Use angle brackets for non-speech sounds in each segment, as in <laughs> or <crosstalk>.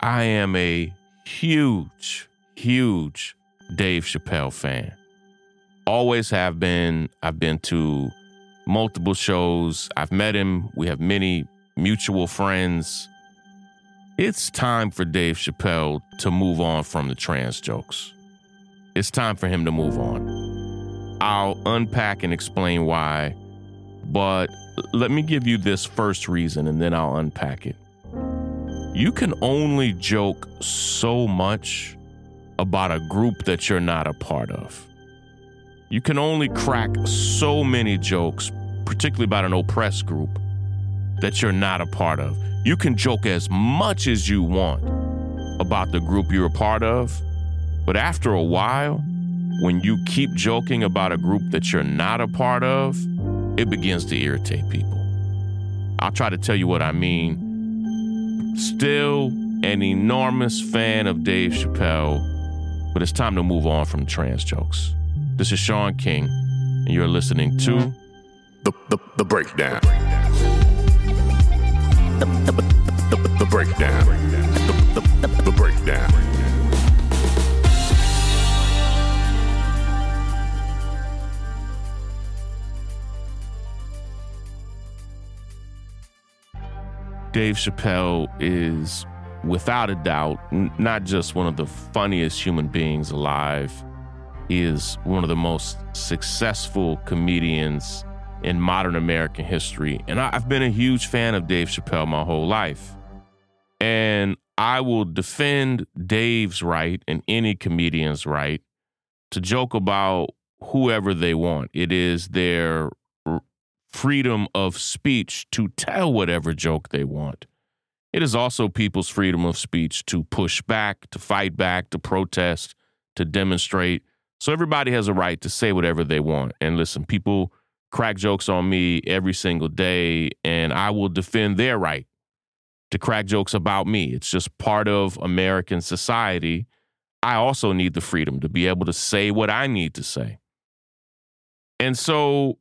I am a huge, huge Dave Chappelle fan. Always have been. I've been to multiple shows. I've met him. We have many mutual friends. It's time for Dave Chappelle to move on from the trans jokes. It's time for him to move on. I'll unpack and explain why, but let me give you this first reason and then I'll unpack it. You can only joke so much about a group that you're not a part of. You can only crack so many jokes, particularly about an oppressed group, that you're not a part of. You can joke as much as you want about the group you're a part of, but after a while, when you keep joking about a group that you're not a part of, it begins to irritate people. I'll try to tell you what I mean. Still an enormous fan of Dave Chappelle, but it's time to move on from trans jokes. This is Shaun King, and you're listening to The, the, the breakdown. The, the, the, the breakdown. Dave Chappelle is, without a doubt, n- not just one of the funniest human beings alive, he is one of the most successful comedians in modern American history. And I- I've been a huge fan of Dave Chappelle my whole life. And I will defend Dave's right and any comedian's right to joke about whoever they want. It is their freedom of speech to tell whatever joke they want. It is also people's freedom of speech to push back, to fight back, to protest, to demonstrate. So everybody has a right to say whatever they want. And listen, people crack jokes on me every single day, and I will defend their right to crack jokes about me. It's just part of American society. I also need the freedom to be able to say what I need to say. And so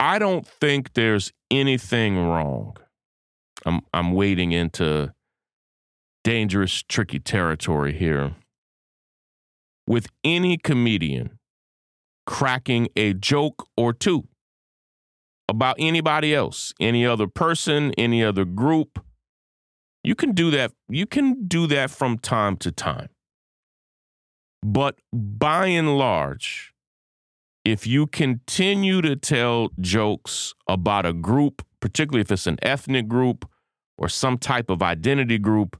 I don't think there's anything wrong. I'm I'm wading into dangerous, tricky territory here. With any comedian cracking a joke or two about anybody else, any other person, any other group, you can do that. You can do that from time to time. But by and large, if you continue to tell jokes about a group, particularly if it's an ethnic group or some type of identity group,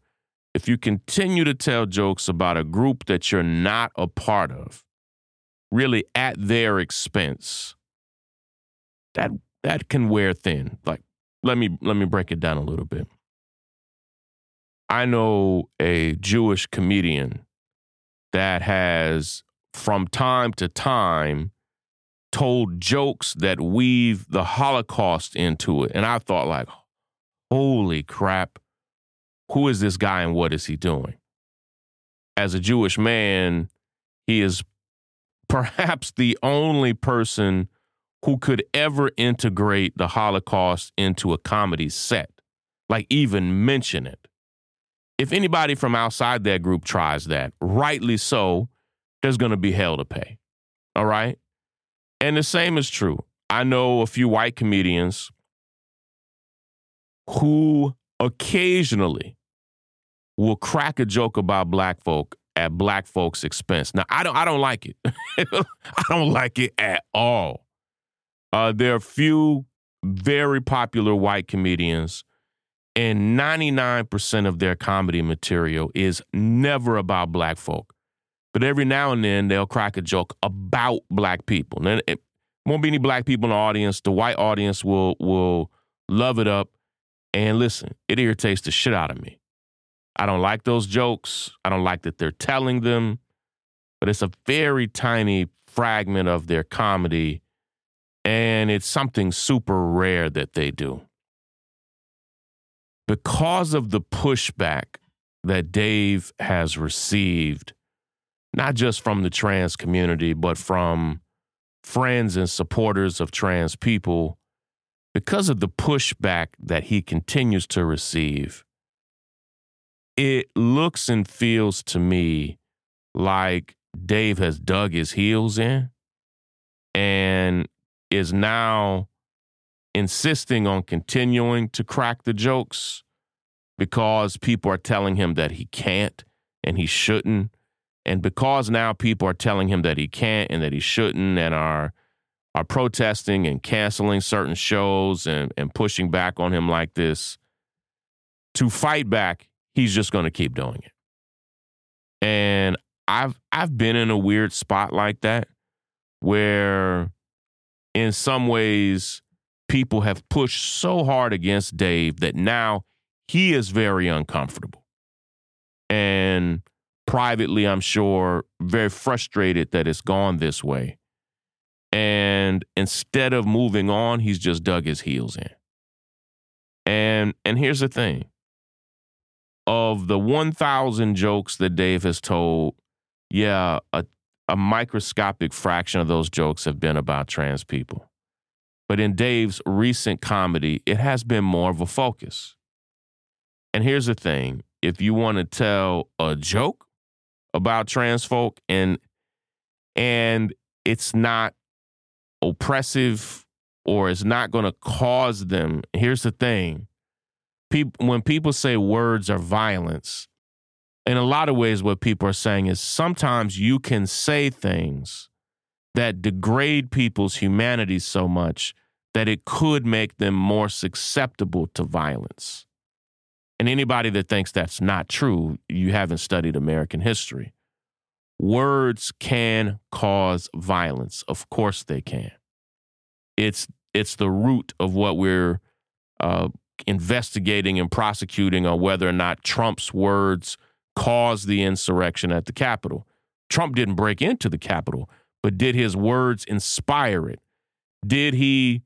if you continue to tell jokes about a group that you're not a part of, really at their expense, that that can wear thin. Like let me let me break it down a little bit. I know a Jewish comedian that has from time to time told jokes that weave the Holocaust into it. And I thought, like, holy crap, who is this guy and what is he doing? As a Jewish man, he is perhaps the only person who could ever integrate the Holocaust into a comedy set, like even mention it. If anybody from outside that group tries that, rightly so, there's going to be hell to pay. All right? And the same is true. I know a few white comedians who occasionally will crack a joke about black folk at black folks' expense. Now, I don't I don't like it. <laughs> I don't like it at all. Uh, there are a few very popular white comedians, and 99% of their comedy material is never about black folk. But every now and then they'll crack a joke about black people. And it won't be any black people in the audience. The white audience will will love it up. And listen, it irritates the shit out of me. I don't like those jokes. I don't like that they're telling them. But it's a very tiny fragment of their comedy. And it's something super rare that they do. Because of the pushback that Dave has received not just from the trans community, but from friends and supporters of trans people, because of the pushback that he continues to receive, it looks and feels to me like Dave has dug his heels in and is now insisting on continuing to crack the jokes because people are telling him that he can't and he shouldn't. And because now people are telling him that he can't and that he shouldn't and are are protesting and canceling certain shows and, and pushing back on him like this, to fight back, he's just gonna keep doing it. And I've I've been in a weird spot like that where in some ways people have pushed so hard against Dave that now he is very uncomfortable. And privately, I'm sure, very frustrated that it's gone this way. And instead of moving on, he's just dug his heels in. And and here's the thing. Of the 1,000 jokes that Dave has told, yeah, a, a microscopic fraction of those jokes have been about trans people. But in Dave's recent comedy, it has been more of a focus. And here's the thing if you want to tell a joke about trans folk and and it's not oppressive or it's not going to cause them here's the thing. People when people say words are violence in a lot of ways what people are saying is sometimes you can say things that degrade people's humanity so much that it could make them more susceptible to violence and anybody that thinks that's not true, you haven't studied American history. Words can cause violence. Of course they can. It's it's the root of what we're uh, investigating and prosecuting on whether or not Trump's words caused the insurrection at the Capitol. Trump didn't break into the Capitol, but did his words inspire it? Did he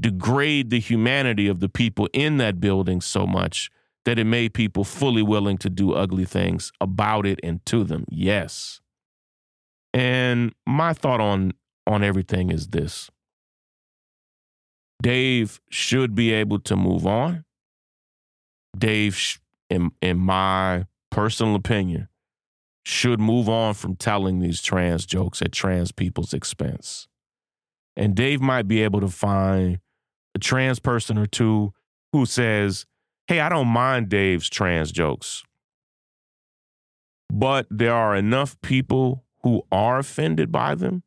degrade the humanity of the people in that building so much that it made people fully willing to do ugly things about it and to them. Yes. And my thought on on everything is this. Dave should be able to move on. Dave in in my personal opinion should move on from telling these trans jokes at trans people's expense. And Dave might be able to find a trans person or two who says, hey, I don't mind Dave's trans jokes. But there are enough people who are offended by them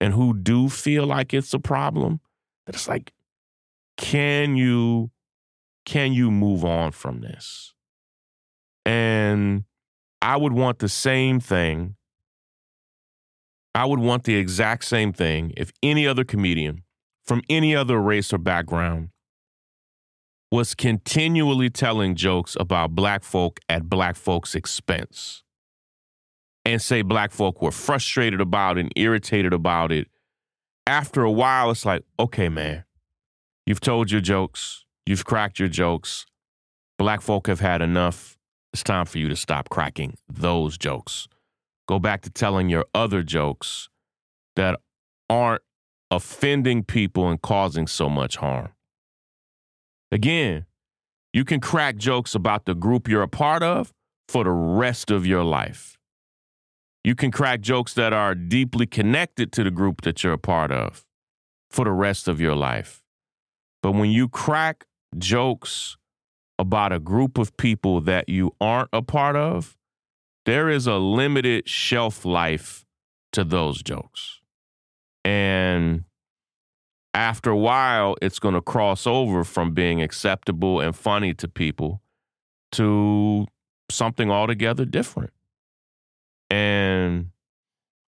and who do feel like it's a problem that it's like, can you can you move on from this? And I would want the same thing. I would want the exact same thing if any other comedian from any other race or background was continually telling jokes about black folk at black folks' expense and say black folk were frustrated about it and irritated about it. After a while, it's like, okay, man, you've told your jokes, you've cracked your jokes. Black folk have had enough. It's time for you to stop cracking those jokes. Go back to telling your other jokes that aren't offending people and causing so much harm. Again, you can crack jokes about the group you're a part of for the rest of your life. You can crack jokes that are deeply connected to the group that you're a part of for the rest of your life. But when you crack jokes about a group of people that you aren't a part of, there is a limited shelf life to those jokes. And after a while, it's going to cross over from being acceptable and funny to people to something altogether different. And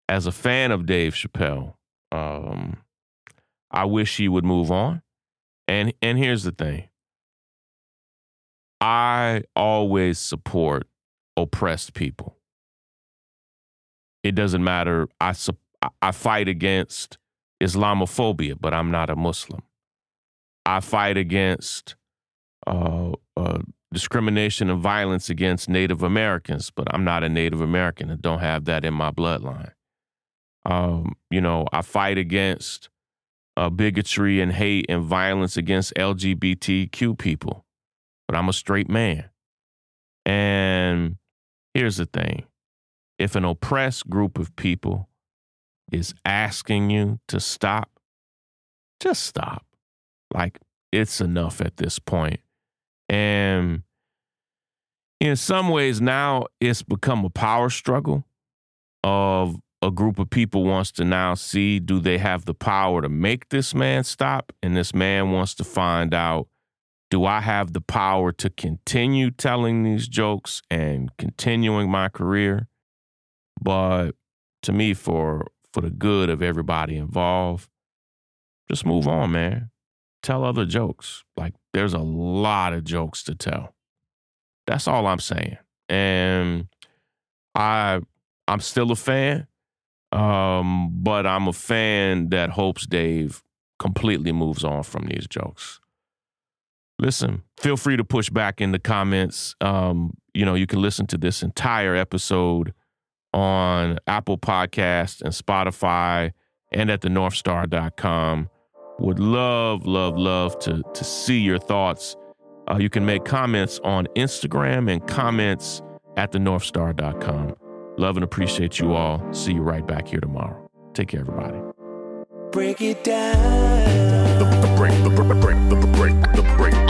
as a fan of Dave Chappelle, um, I wish he would move on. And and here's the thing. I always support oppressed people. It doesn't matter. I I fight against Islamophobia, but I'm not a Muslim. I fight against uh, uh, discrimination and violence against Native Americans, but I'm not a Native American and don't have that in my bloodline. Um, you know, I fight against uh, bigotry and hate and violence against LGBTQ people, but I'm a straight man. And here's the thing if an oppressed group of people is asking you to stop, just stop. Like, it's enough at this point. And in some ways, now it's become a power struggle of a group of people wants to now see do they have the power to make this man stop? And this man wants to find out do I have the power to continue telling these jokes and continuing my career? But to me, for for the good of everybody involved, just move on, man. Tell other jokes. Like there's a lot of jokes to tell. That's all I'm saying. And I I'm still a fan. Um, but I'm a fan that hopes Dave completely moves on from these jokes. Listen, feel free to push back in the comments. Um, you know, you can listen to this entire episode on Apple Podcast and Spotify and at the northstar.com. Would love, love, love to, to see your thoughts. Uh, you can make comments on Instagram and comments at the northstar.com. Love and appreciate you all. See you right back here tomorrow. Take care, everybody. Break it down. The, the break, the, the break, the, the break, the break, the breakdown.